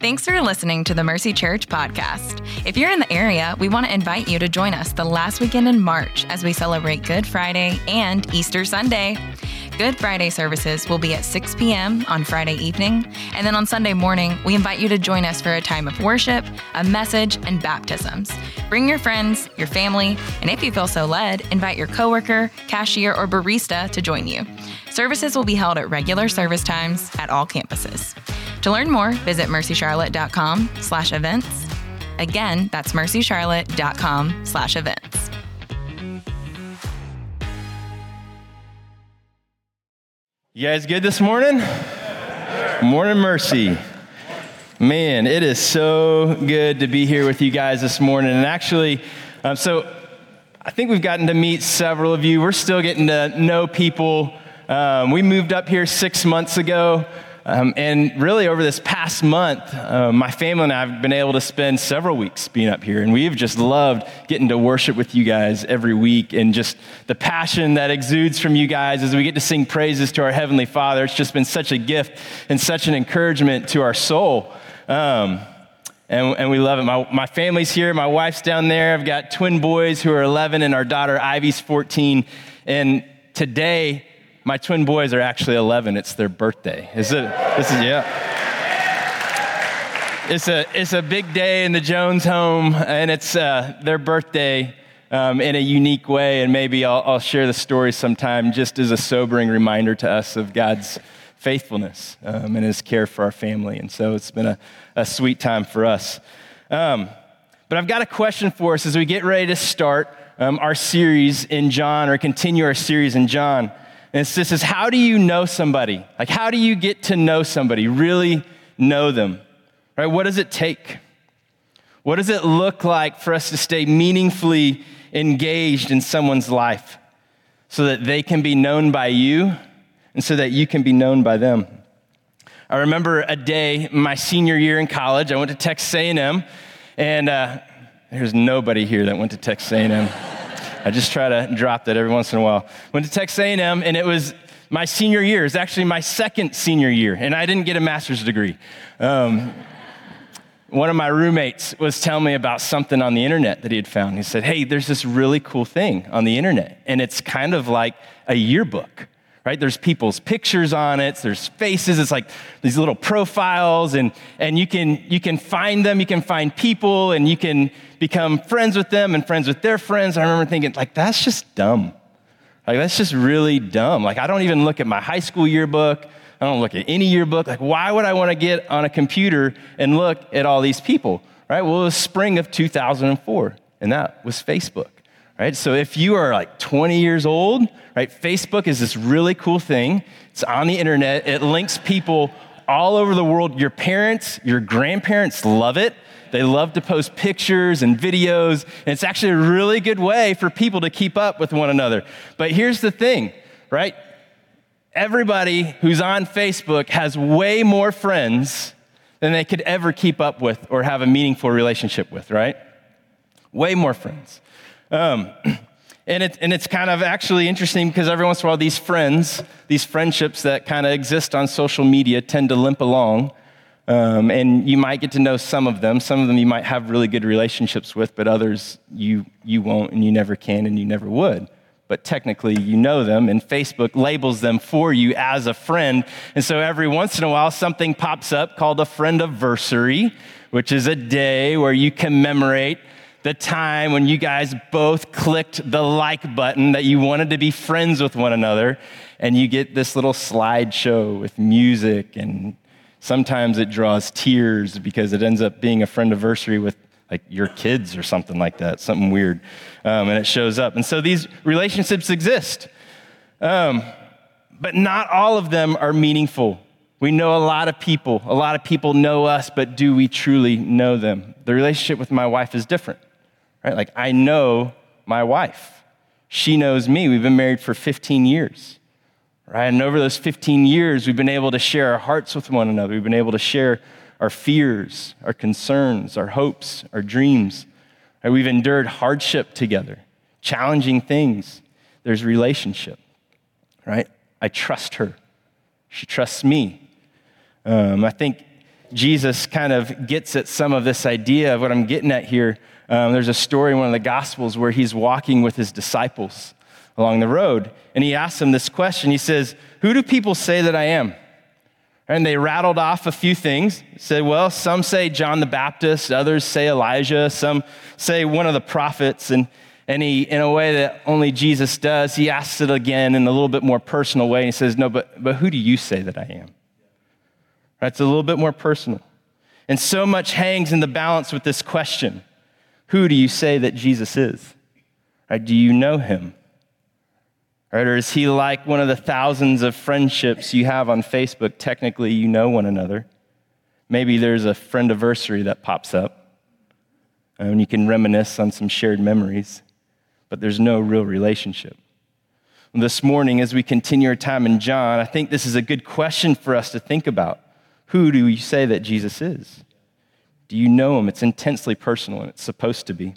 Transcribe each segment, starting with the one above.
Thanks for listening to the Mercy Church podcast. If you're in the area, we want to invite you to join us the last weekend in March as we celebrate Good Friday and Easter Sunday. Good Friday services will be at 6 p.m. on Friday evening, and then on Sunday morning, we invite you to join us for a time of worship, a message, and baptisms. Bring your friends, your family, and if you feel so led, invite your coworker, cashier, or barista to join you. Services will be held at regular service times at all campuses. To learn more, visit mercycharlotte.com slash events. Again, that's mercycharlotte.com slash events. You guys good this morning? Morning, Mercy. Man, it is so good to be here with you guys this morning. And actually, um, so I think we've gotten to meet several of you. We're still getting to know people. Um, we moved up here six months ago. Um, and really, over this past month, uh, my family and I have been able to spend several weeks being up here. And we've just loved getting to worship with you guys every week and just the passion that exudes from you guys as we get to sing praises to our Heavenly Father. It's just been such a gift and such an encouragement to our soul. Um, and, and, we love it. My, my family's here. My wife's down there. I've got twin boys who are 11, and our daughter Ivy's 14. And today, my twin boys are actually 11. It's their birthday. Is it? This is, yeah. It's a, it's a big day in the Jones home, and it's uh, their birthday um, in a unique way. And maybe I'll, I'll, share the story sometime just as a sobering reminder to us of God's faithfulness um, and his care for our family. And so it's been a, a sweet time for us. Um, but I've got a question for us as we get ready to start um, our series in John or continue our series in John. And it's this is how do you know somebody? Like, how do you get to know somebody, really know them? Right? What does it take? What does it look like for us to stay meaningfully engaged in someone's life so that they can be known by you and so that you can be known by them? I remember a day my senior year in college. I went to Texas A&M, and uh, there's nobody here that went to Texas A&M. I just try to drop that every once in a while. Went to Texas A&M, and it was my senior year. It's actually my second senior year, and I didn't get a master's degree. Um, one of my roommates was telling me about something on the internet that he had found. He said, Hey, there's this really cool thing on the internet, and it's kind of like a yearbook right? There's people's pictures on it, there's faces, it's like these little profiles, and, and you, can, you can find them, you can find people, and you can become friends with them and friends with their friends. I remember thinking, like, that's just dumb. Like, that's just really dumb. Like, I don't even look at my high school yearbook. I don't look at any yearbook. Like, why would I want to get on a computer and look at all these people, right? Well, it was spring of 2004, and that was Facebook right? So if you are like 20 years old, right, Facebook is this really cool thing. It's on the internet. It links people all over the world. Your parents, your grandparents love it. They love to post pictures and videos, and it's actually a really good way for people to keep up with one another. But here's the thing, right? Everybody who's on Facebook has way more friends than they could ever keep up with or have a meaningful relationship with, right? Way more friends. Um, and, it, and it's kind of actually interesting because every once in a while, these friends, these friendships that kind of exist on social media tend to limp along. Um, and you might get to know some of them. Some of them you might have really good relationships with, but others you, you won't and you never can and you never would. But technically, you know them, and Facebook labels them for you as a friend. And so every once in a while, something pops up called a friend anniversary, which is a day where you commemorate the time when you guys both clicked the like button that you wanted to be friends with one another, and you get this little slideshow with music, and sometimes it draws tears because it ends up being a friend anniversary with like your kids or something like that, something weird, um, and it shows up. And so these relationships exist, um, but not all of them are meaningful. We know a lot of people. A lot of people know us, but do we truly know them? The relationship with my wife is different right? Like, I know my wife. She knows me. We've been married for 15 years, right? And over those 15 years, we've been able to share our hearts with one another. We've been able to share our fears, our concerns, our hopes, our dreams. Right? We've endured hardship together, challenging things. There's relationship, right? I trust her. She trusts me. Um, I think Jesus kind of gets at some of this idea of what I'm getting at here. Um, there's a story in one of the Gospels where he's walking with his disciples along the road, and he asks them this question. He says, Who do people say that I am? And they rattled off a few things. Said, well, some say John the Baptist, others say Elijah, some say one of the prophets. And, and he, in a way that only Jesus does, he asks it again in a little bit more personal way. And he says, No, but, but who do you say that I am? It's a little bit more personal. And so much hangs in the balance with this question Who do you say that Jesus is? Do you know him? Right? Or is he like one of the thousands of friendships you have on Facebook? Technically, you know one another. Maybe there's a friend anniversary that pops up, and you can reminisce on some shared memories, but there's no real relationship. This morning, as we continue our time in John, I think this is a good question for us to think about. Who do you say that Jesus is? Do you know him? It's intensely personal, and it's supposed to be.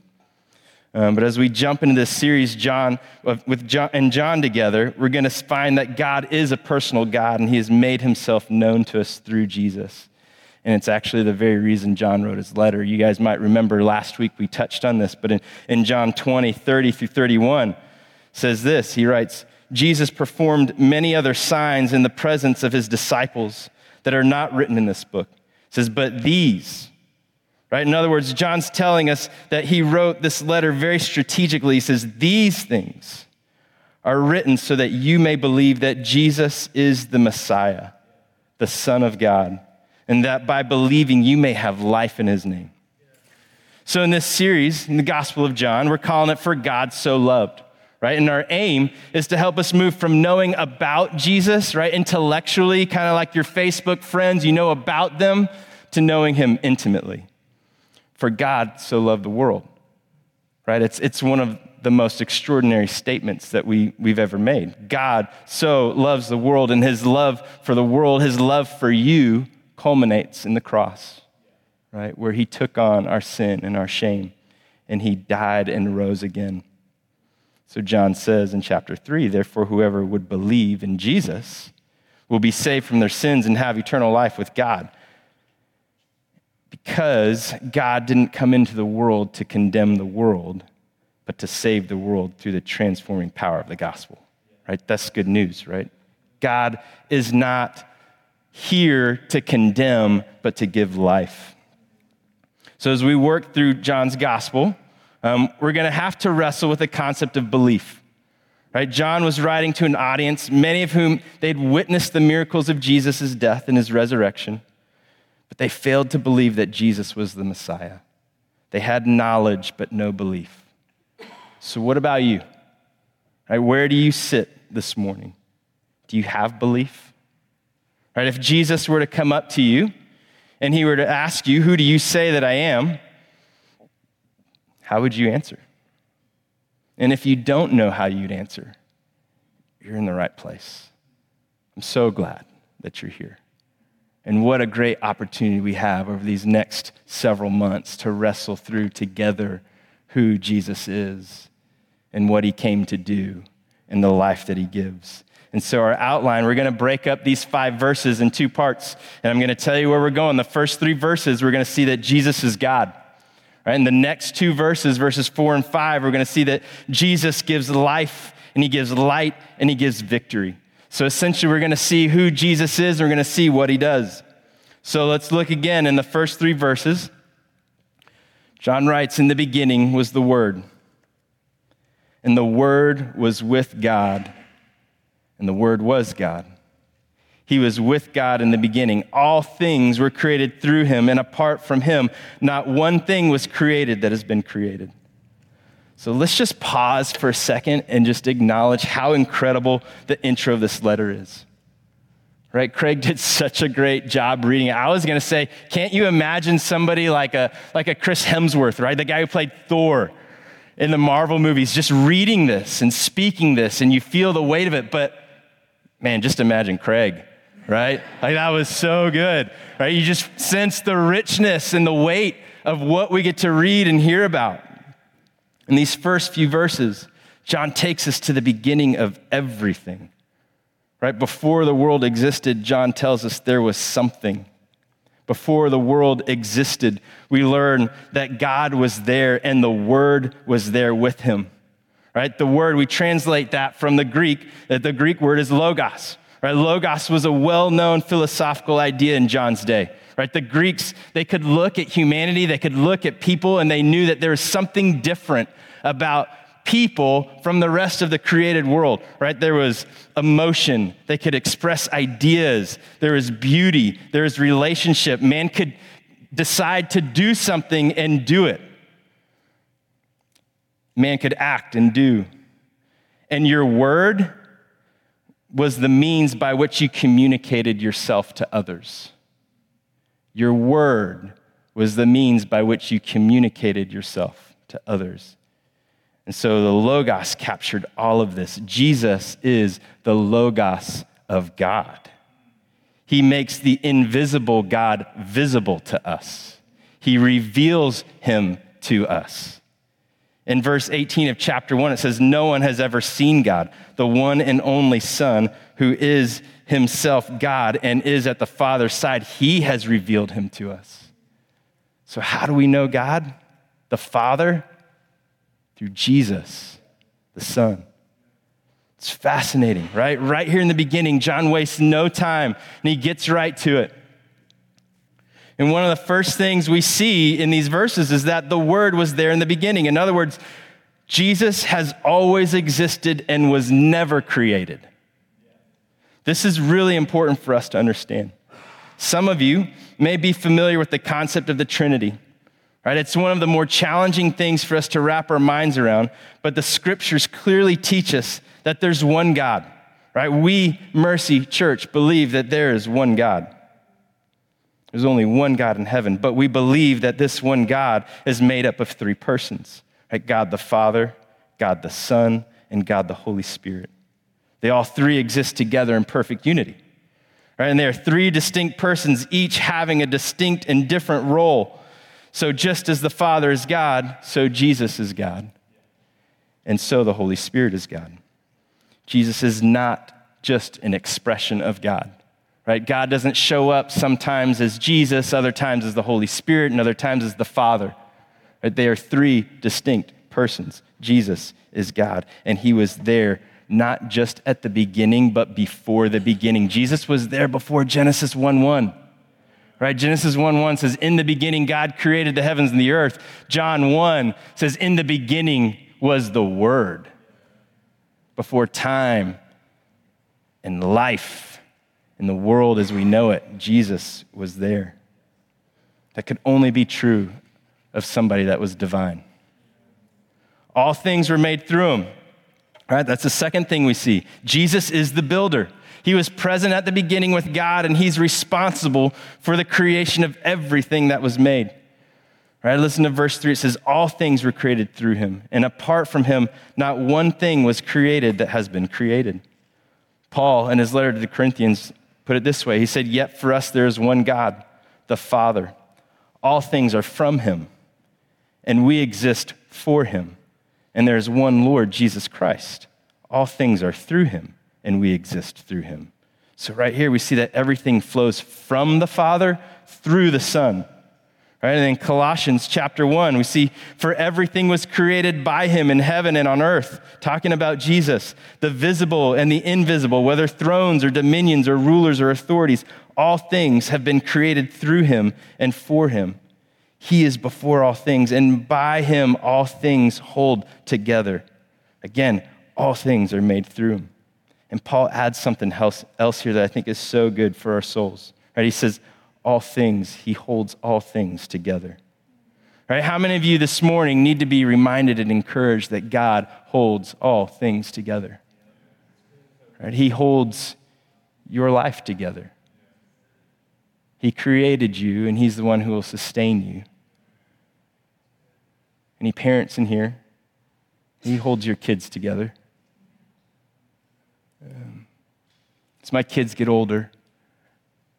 Um, but as we jump into this series, John, with John and John together, we're going to find that God is a personal God and he has made himself known to us through Jesus. And it's actually the very reason John wrote his letter. You guys might remember last week we touched on this, but in, in John 20, 30 through 31, says this He writes, Jesus performed many other signs in the presence of his disciples that are not written in this book. It says, But these, Right? In other words, John's telling us that he wrote this letter very strategically. He says, These things are written so that you may believe that Jesus is the Messiah, the Son of God, and that by believing you may have life in his name. So, in this series, in the Gospel of John, we're calling it For God So Loved, right? And our aim is to help us move from knowing about Jesus, right, intellectually, kind of like your Facebook friends, you know about them, to knowing him intimately. For God so loved the world, right? It's, it's one of the most extraordinary statements that we, we've ever made. God so loves the world, and his love for the world, his love for you, culminates in the cross, right? Where he took on our sin and our shame, and he died and rose again. So John says in chapter 3 Therefore, whoever would believe in Jesus will be saved from their sins and have eternal life with God because God didn't come into the world to condemn the world, but to save the world through the transforming power of the gospel. Right? That's good news, right? God is not here to condemn, but to give life. So, as we work through John's gospel, um, we're going to have to wrestle with the concept of belief. Right? John was writing to an audience, many of whom they'd witnessed the miracles of Jesus' death and his resurrection but they failed to believe that Jesus was the Messiah. They had knowledge, but no belief. So, what about you? Right, where do you sit this morning? Do you have belief? Right, if Jesus were to come up to you and he were to ask you, Who do you say that I am? How would you answer? And if you don't know how you'd answer, you're in the right place. I'm so glad that you're here. And what a great opportunity we have over these next several months to wrestle through together who Jesus is and what he came to do and the life that he gives. And so, our outline, we're going to break up these five verses in two parts. And I'm going to tell you where we're going. The first three verses, we're going to see that Jesus is God. Right? In the next two verses, verses four and five, we're going to see that Jesus gives life and he gives light and he gives victory. So essentially, we're going to see who Jesus is and we're going to see what he does. So let's look again in the first three verses. John writes, In the beginning was the Word, and the Word was with God, and the Word was God. He was with God in the beginning. All things were created through him, and apart from him, not one thing was created that has been created. So let's just pause for a second and just acknowledge how incredible the intro of this letter is. Right? Craig did such a great job reading it. I was going to say, can't you imagine somebody like a, like a Chris Hemsworth, right? The guy who played Thor in the Marvel movies, just reading this and speaking this, and you feel the weight of it. But man, just imagine Craig, right? Like that was so good, right? You just sense the richness and the weight of what we get to read and hear about. In these first few verses, John takes us to the beginning of everything. Right before the world existed, John tells us there was something. Before the world existed, we learn that God was there and the Word was there with him. Right? The word, we translate that from the Greek, that the Greek word is logos. Right? Logos was a well known philosophical idea in John's day. Right? The Greeks, they could look at humanity, they could look at people, and they knew that there was something different about people from the rest of the created world, right? There was emotion. They could express ideas. There was beauty. There was relationship. Man could decide to do something and do it. Man could act and do. And your word was the means by which you communicated yourself to others. Your word was the means by which you communicated yourself to others. And so the Logos captured all of this. Jesus is the Logos of God. He makes the invisible God visible to us, He reveals Him to us. In verse 18 of chapter 1, it says, No one has ever seen God, the one and only Son, who is himself God and is at the Father's side. He has revealed him to us. So, how do we know God? The Father? Through Jesus, the Son. It's fascinating, right? Right here in the beginning, John wastes no time and he gets right to it. And one of the first things we see in these verses is that the Word was there in the beginning. In other words, Jesus has always existed and was never created. This is really important for us to understand. Some of you may be familiar with the concept of the Trinity. Right? It's one of the more challenging things for us to wrap our minds around, but the scriptures clearly teach us that there's one God. Right? We, Mercy Church, believe that there is one God. There's only one God in heaven, but we believe that this one God is made up of three persons right? God the Father, God the Son, and God the Holy Spirit. They all three exist together in perfect unity. Right? And they are three distinct persons, each having a distinct and different role. So, just as the Father is God, so Jesus is God. And so the Holy Spirit is God. Jesus is not just an expression of God right? God doesn't show up sometimes as Jesus, other times as the Holy Spirit, and other times as the Father. Right? They are three distinct persons. Jesus is God, and He was there not just at the beginning, but before the beginning. Jesus was there before Genesis 1 1. Right? Genesis 1 1 says, In the beginning, God created the heavens and the earth. John 1 says, In the beginning was the Word. Before time and life and the world as we know it, Jesus was there. That could only be true of somebody that was divine. All things were made through him. Right, that's the second thing we see. Jesus is the builder. He was present at the beginning with God, and he's responsible for the creation of everything that was made. Right, listen to verse 3. It says, All things were created through him, and apart from him, not one thing was created that has been created. Paul, in his letter to the Corinthians, put it this way He said, Yet for us there is one God, the Father. All things are from him, and we exist for him. And there is one Lord, Jesus Christ. All things are through him, and we exist through him. So, right here, we see that everything flows from the Father through the Son. Right? And in Colossians chapter 1, we see, For everything was created by him in heaven and on earth, talking about Jesus, the visible and the invisible, whether thrones or dominions or rulers or authorities, all things have been created through him and for him. He is before all things, and by him all things hold together. Again, all things are made through him. And Paul adds something else, else here that I think is so good for our souls. Right? He says, all things, he holds all things together. Right? How many of you this morning need to be reminded and encouraged that God holds all things together? Right? He holds your life together. He created you, and He's the one who will sustain you. Any parents in here? He holds your kids together. As my kids get older,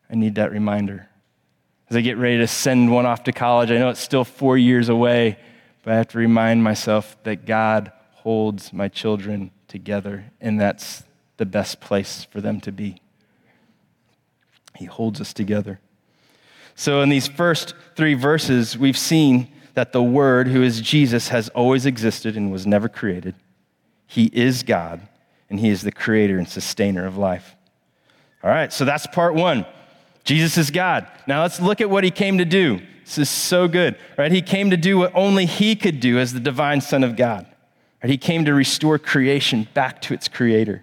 I need that reminder as I get ready to send one off to college. I know it's still four years away, but I have to remind myself that God holds my children together, and that's the best place for them to be. He holds us together. So, in these first three verses, we've seen that the Word, who is Jesus, has always existed and was never created. He is God, and He is the creator and sustainer of life. All right, so that's part one. Jesus is God. Now let's look at what He came to do. This is so good, right? He came to do what only He could do as the divine Son of God. Right? He came to restore creation back to its creator.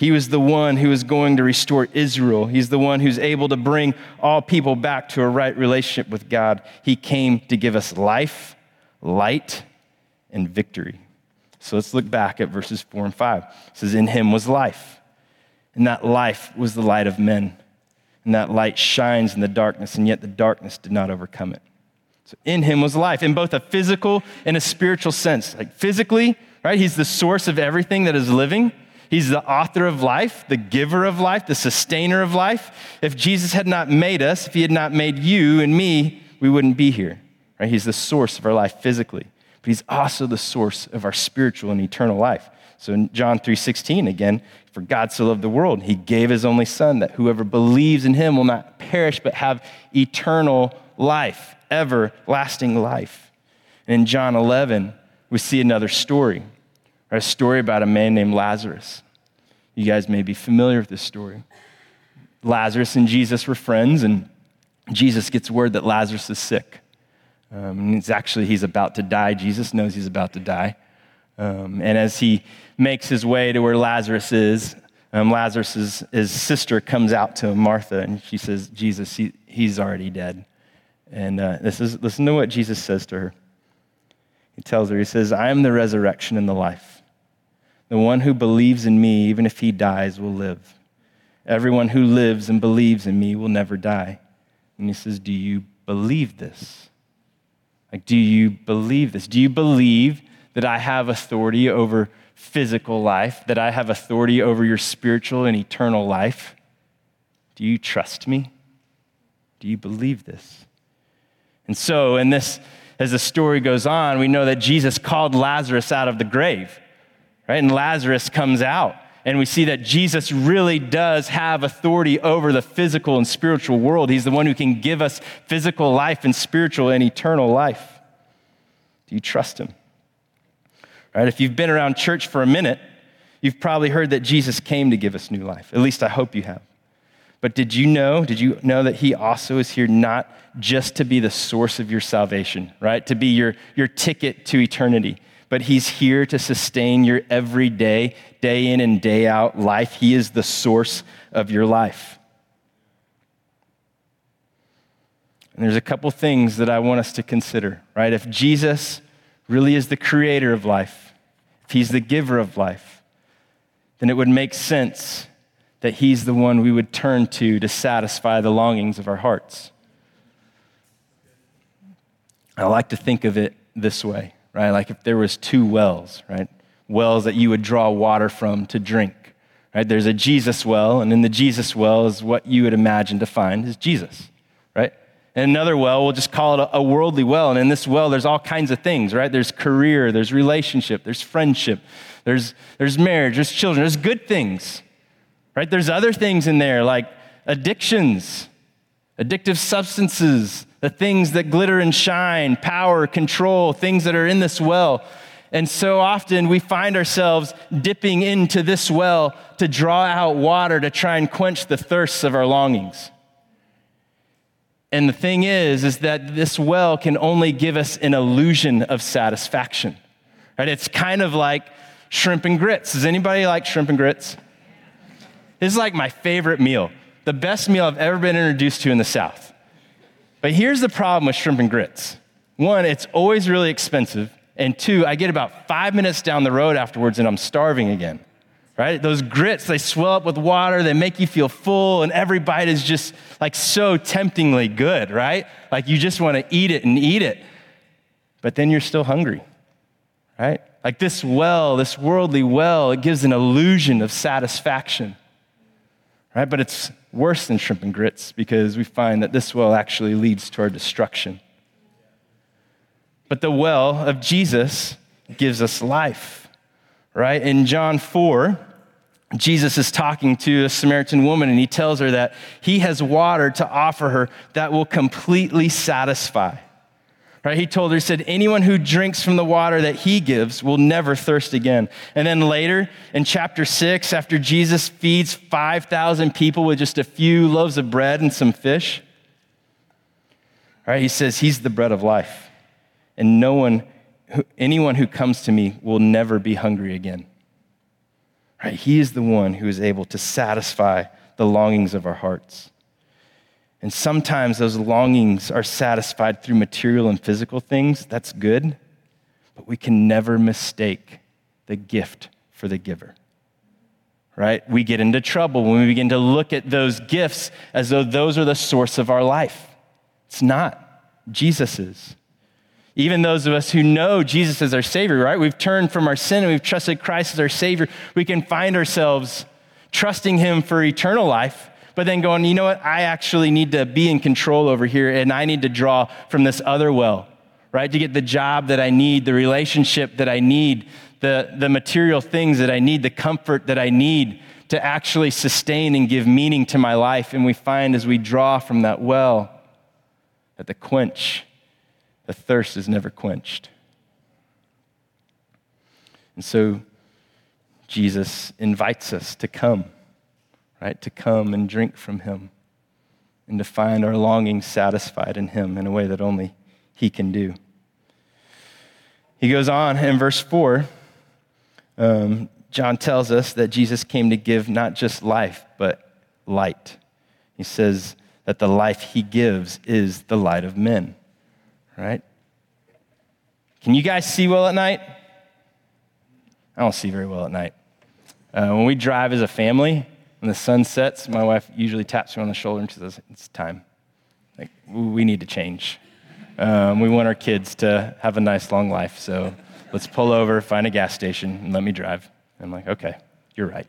He was the one who was going to restore Israel. He's the one who's able to bring all people back to a right relationship with God. He came to give us life, light, and victory. So let's look back at verses four and five. It says, In him was life, and that life was the light of men. And that light shines in the darkness, and yet the darkness did not overcome it. So in him was life, in both a physical and a spiritual sense. Like physically, right? He's the source of everything that is living. He's the author of life, the giver of life, the sustainer of life. If Jesus had not made us, if he had not made you and me, we wouldn't be here. Right? He's the source of our life physically, but he's also the source of our spiritual and eternal life. So in John 3:16 again, for God so loved the world, he gave his only son that whoever believes in him will not perish but have eternal life, everlasting life. And in John 11, we see another story a story about a man named Lazarus. You guys may be familiar with this story. Lazarus and Jesus were friends, and Jesus gets word that Lazarus is sick. Um, and it's actually, he's about to die. Jesus knows he's about to die. Um, and as he makes his way to where Lazarus is, um, Lazarus' his sister comes out to him, Martha, and she says, Jesus, he, he's already dead. And uh, this is, listen to what Jesus says to her. He tells her, He says, I am the resurrection and the life. The one who believes in me, even if he dies, will live. Everyone who lives and believes in me will never die. And he says, Do you believe this? Like, do you believe this? Do you believe that I have authority over physical life, that I have authority over your spiritual and eternal life? Do you trust me? Do you believe this? And so, in this, as the story goes on, we know that Jesus called Lazarus out of the grave right? And Lazarus comes out. And we see that Jesus really does have authority over the physical and spiritual world. He's the one who can give us physical life and spiritual and eternal life. Do you trust him? Right? If you've been around church for a minute, you've probably heard that Jesus came to give us new life. At least I hope you have. But did you know, did you know that he also is here not just to be the source of your salvation, right? To be your, your ticket to eternity but He's here to sustain your everyday, day in and day out life. He is the source of your life. And there's a couple things that I want us to consider, right? If Jesus really is the creator of life, if He's the giver of life, then it would make sense that He's the one we would turn to to satisfy the longings of our hearts. I like to think of it this way right? Like if there was two wells, right? Wells that you would draw water from to drink, right? There's a Jesus well, and in the Jesus well is what you would imagine to find is Jesus, right? And another well, we'll just call it a, worldly well. And in this well, there's all kinds of things, right? There's career, there's relationship, there's friendship, there's, there's marriage, there's children, there's good things, right? There's other things in there like addictions, addictive substances, the things that glitter and shine, power, control, things that are in this well. And so often we find ourselves dipping into this well to draw out water to try and quench the thirsts of our longings. And the thing is, is that this well can only give us an illusion of satisfaction. Right? It's kind of like shrimp and grits. Does anybody like shrimp and grits? This is like my favorite meal, the best meal I've ever been introduced to in the South. But here's the problem with shrimp and grits one, it's always really expensive. And two, I get about five minutes down the road afterwards and I'm starving again. Right? Those grits, they swell up with water, they make you feel full, and every bite is just like so temptingly good, right? Like you just want to eat it and eat it. But then you're still hungry, right? Like this well, this worldly well, it gives an illusion of satisfaction, right? But it's worse than shrimp and grits because we find that this well actually leads to our destruction. But the well of Jesus gives us life, right? In John 4, Jesus is talking to a Samaritan woman and he tells her that he has water to offer her that will completely satisfy. Right? He told her, he said, anyone who drinks from the water that he gives will never thirst again. And then later in chapter six, after Jesus feeds 5,000 people with just a few loaves of bread and some fish, right, he says, He's the bread of life. And no one, anyone who comes to me will never be hungry again. Right? He is the one who is able to satisfy the longings of our hearts. And sometimes those longings are satisfied through material and physical things. That's good. But we can never mistake the gift for the giver. Right? We get into trouble when we begin to look at those gifts as though those are the source of our life. It's not. Jesus is. Even those of us who know Jesus as our Savior, right? We've turned from our sin and we've trusted Christ as our Savior. We can find ourselves trusting Him for eternal life, but then going, you know what? I actually need to be in control over here and I need to draw from this other well, right? To get the job that I need, the relationship that I need, the, the material things that I need, the comfort that I need to actually sustain and give meaning to my life. And we find as we draw from that well that the quench the thirst is never quenched. And so Jesus invites us to come, right? To come and drink from him and to find our longings satisfied in him in a way that only he can do. He goes on in verse 4. Um, John tells us that Jesus came to give not just life, but light. He says that the life he gives is the light of men right? Can you guys see well at night? I don't see very well at night. Uh, when we drive as a family, when the sun sets, my wife usually taps me on the shoulder and she says, It's time. Like, we need to change. Um, we want our kids to have a nice long life, so let's pull over, find a gas station, and let me drive. I'm like, Okay, you're right.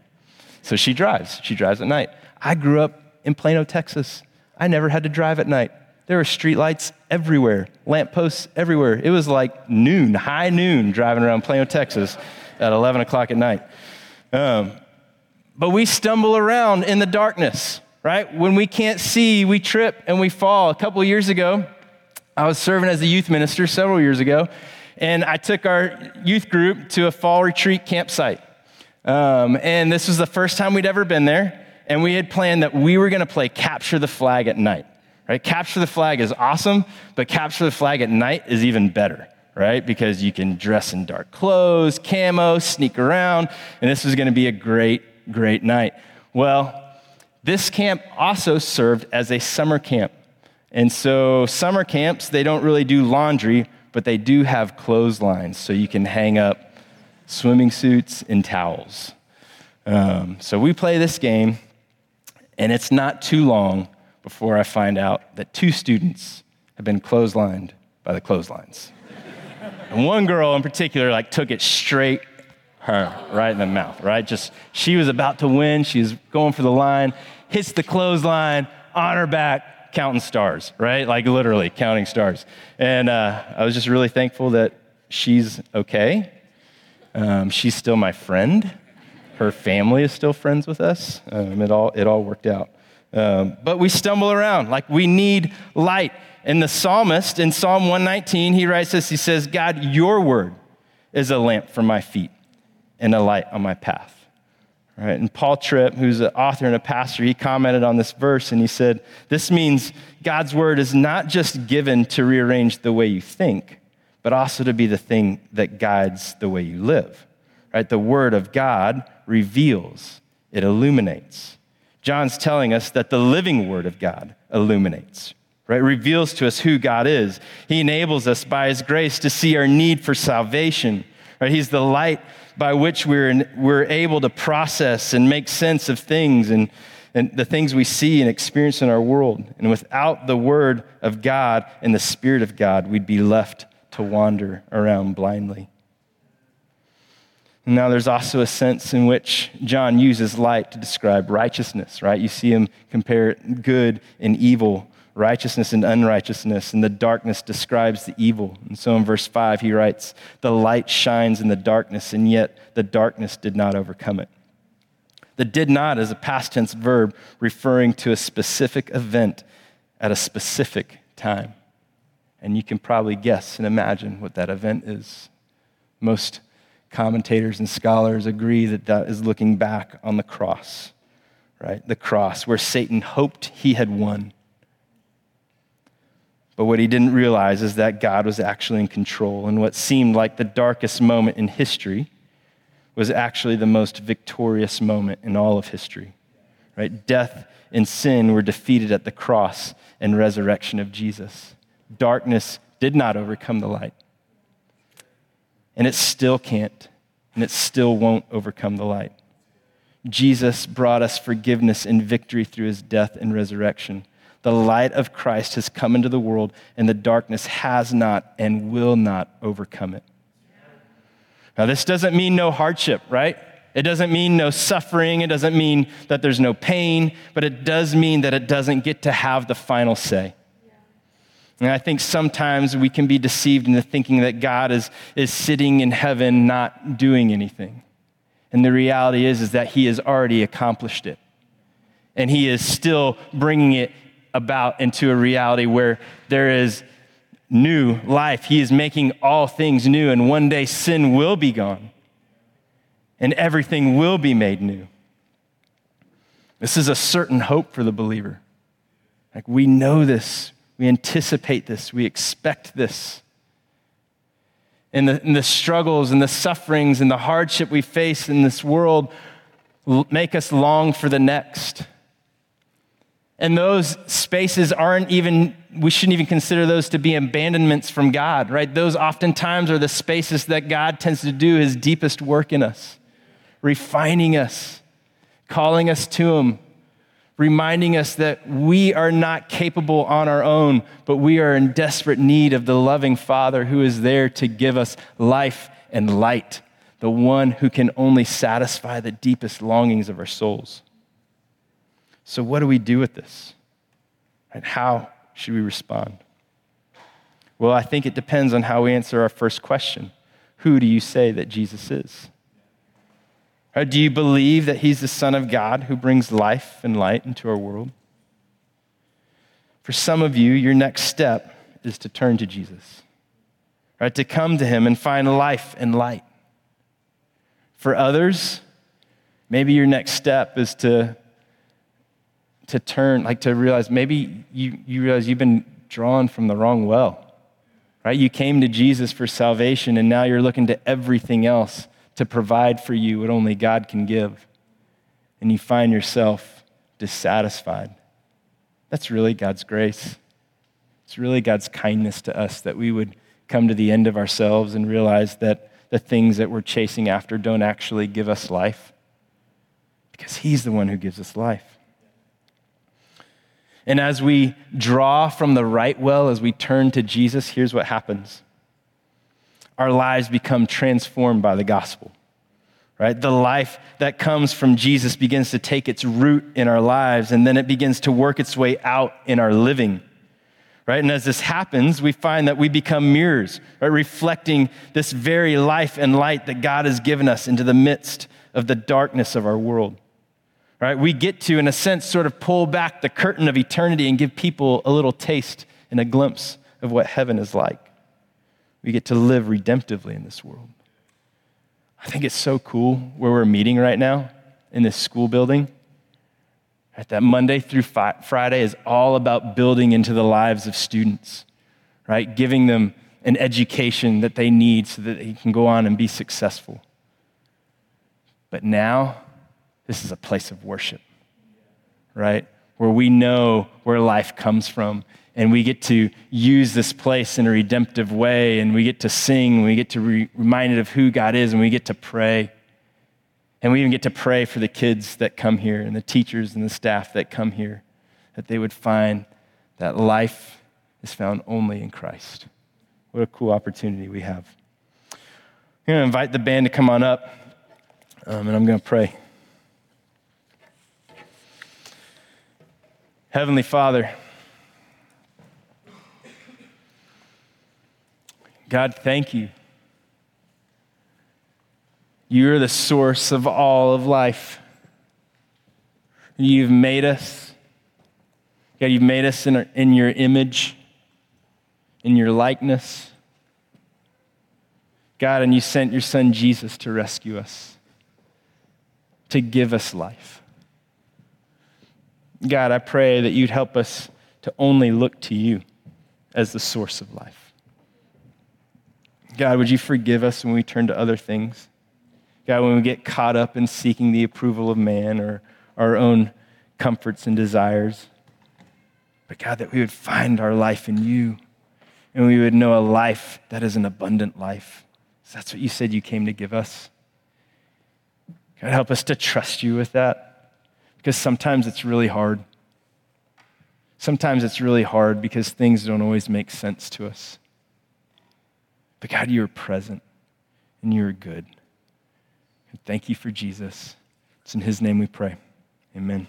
So she drives. She drives at night. I grew up in Plano, Texas. I never had to drive at night. There were streetlights everywhere, lampposts everywhere. It was like noon, high noon, driving around Plano, Texas at 11 o'clock at night. Um, but we stumble around in the darkness, right? When we can't see, we trip and we fall. A couple years ago, I was serving as a youth minister several years ago, and I took our youth group to a fall retreat campsite. Um, and this was the first time we'd ever been there, and we had planned that we were going to play capture the flag at night right? Capture the flag is awesome, but capture the flag at night is even better, right? Because you can dress in dark clothes, camo, sneak around, and this was going to be a great, great night. Well, this camp also served as a summer camp. And so, summer camps, they don't really do laundry, but they do have clotheslines, so you can hang up swimming suits and towels. Um, so, we play this game, and it's not too long before I find out that two students have been clotheslined by the clotheslines. and one girl in particular like took it straight her right in the mouth, right? Just she was about to win, She's going for the line, hits the clothesline on her back, counting stars, right? Like literally counting stars. And uh, I was just really thankful that she's okay. Um, she's still my friend. Her family is still friends with us. Um, it all it all worked out. Um, but we stumble around like we need light. And the psalmist in Psalm 119, he writes this He says, God, your word is a lamp for my feet and a light on my path. Right? And Paul Tripp, who's an author and a pastor, he commented on this verse and he said, This means God's word is not just given to rearrange the way you think, but also to be the thing that guides the way you live. Right? The word of God reveals, it illuminates. John's telling us that the living word of God illuminates, right? Reveals to us who God is. He enables us by his grace to see our need for salvation, right? He's the light by which we're, we're able to process and make sense of things and, and the things we see and experience in our world. And without the word of God and the spirit of God, we'd be left to wander around blindly. Now, there's also a sense in which John uses light to describe righteousness, right? You see him compare good and evil, righteousness and unrighteousness, and the darkness describes the evil. And so in verse 5, he writes, The light shines in the darkness, and yet the darkness did not overcome it. The did not is a past tense verb referring to a specific event at a specific time. And you can probably guess and imagine what that event is. Most commentators and scholars agree that that is looking back on the cross, right? The cross, where Satan hoped he had won. But what he didn't realize is that God was actually in control. And what seemed like the darkest moment in history was actually the most victorious moment in all of history. Right? Death and sin were defeated at the cross and resurrection of Jesus. Darkness did not overcome the light. And it still can't, and it still won't overcome the light. Jesus brought us forgiveness and victory through his death and resurrection. The light of Christ has come into the world, and the darkness has not and will not overcome it. Now, this doesn't mean no hardship, right? It doesn't mean no suffering. It doesn't mean that there's no pain, but it does mean that it doesn't get to have the final say. And I think sometimes we can be deceived into thinking that God is, is sitting in heaven not doing anything. And the reality is, is that He has already accomplished it. And He is still bringing it about into a reality where there is new life. He is making all things new, and one day sin will be gone, and everything will be made new. This is a certain hope for the believer. Like we know this, we anticipate this, we expect this. And the, and the struggles and the sufferings and the hardship we face in this world make us long for the next. And those spaces aren't even, we shouldn't even consider those to be abandonments from God, right? Those oftentimes are the spaces that God tends to do his deepest work in us, refining us, calling us to him, reminding us that we are not capable on our own, but we are in desperate need of the loving Father who is there to give us life and light, the one who can only satisfy the deepest longings of our souls. So, what do we do with this? And how should we respond? Well, I think it depends on how we answer our first question Who do you say that Jesus is? Or do you believe that he's the Son of God who brings life and light into our world? For some of you, your next step is to turn to Jesus, right? To come to him and find life and light. For others, maybe your next step is to to turn, like to realize maybe you, you realize you've been drawn from the wrong well, right? You came to Jesus for salvation, and now you're looking to everything else to provide for you what only God can give. And you find yourself dissatisfied. That's really God's grace. It's really God's kindness to us that we would come to the end of ourselves and realize that the things that we're chasing after don't actually give us life because He's the one who gives us life. And as we draw from the right well, as we turn to Jesus, here's what happens our lives become transformed by the gospel. Right? The life that comes from Jesus begins to take its root in our lives, and then it begins to work its way out in our living. Right? And as this happens, we find that we become mirrors, right? reflecting this very life and light that God has given us into the midst of the darkness of our world right? We get to, in a sense, sort of pull back the curtain of eternity and give people a little taste and a glimpse of what heaven is like. We get to live redemptively in this world. I think it's so cool where we're meeting right now in this school building. Right, that Monday through Friday is all about building into the lives of students, right? Giving them an education that they need so that they can go on and be successful. But now, this is a place of worship, right? Where we know where life comes from. And we get to use this place in a redemptive way. And we get to sing. and We get to be reminded of who God is. And we get to pray. And we even get to pray for the kids that come here and the teachers and the staff that come here, that they would find that life is found only in Christ. What a cool opportunity we have. I'm going to invite the band to come on up, um, and I'm going to pray. Heavenly Father, God, thank you. You're the source of all of life. You've made us. God, you've made us in, our, in your image, in your likeness. God, and you sent your son Jesus to rescue us, to give us life. God, I pray that you'd help us to only look to you as the source of life. God, would you forgive us when we turn to other things? God, when we get caught up in seeking the approval of man or our own comforts and desires. But God, that we would find our life in you and we would know a life that is an abundant life. So that's what you said you came to give us. God, help us to trust you with that because sometimes it's really hard. Sometimes it's really hard because things don't always make sense to us. But God, you are present and you are good. And thank you for Jesus. It's in his name we pray. Amen.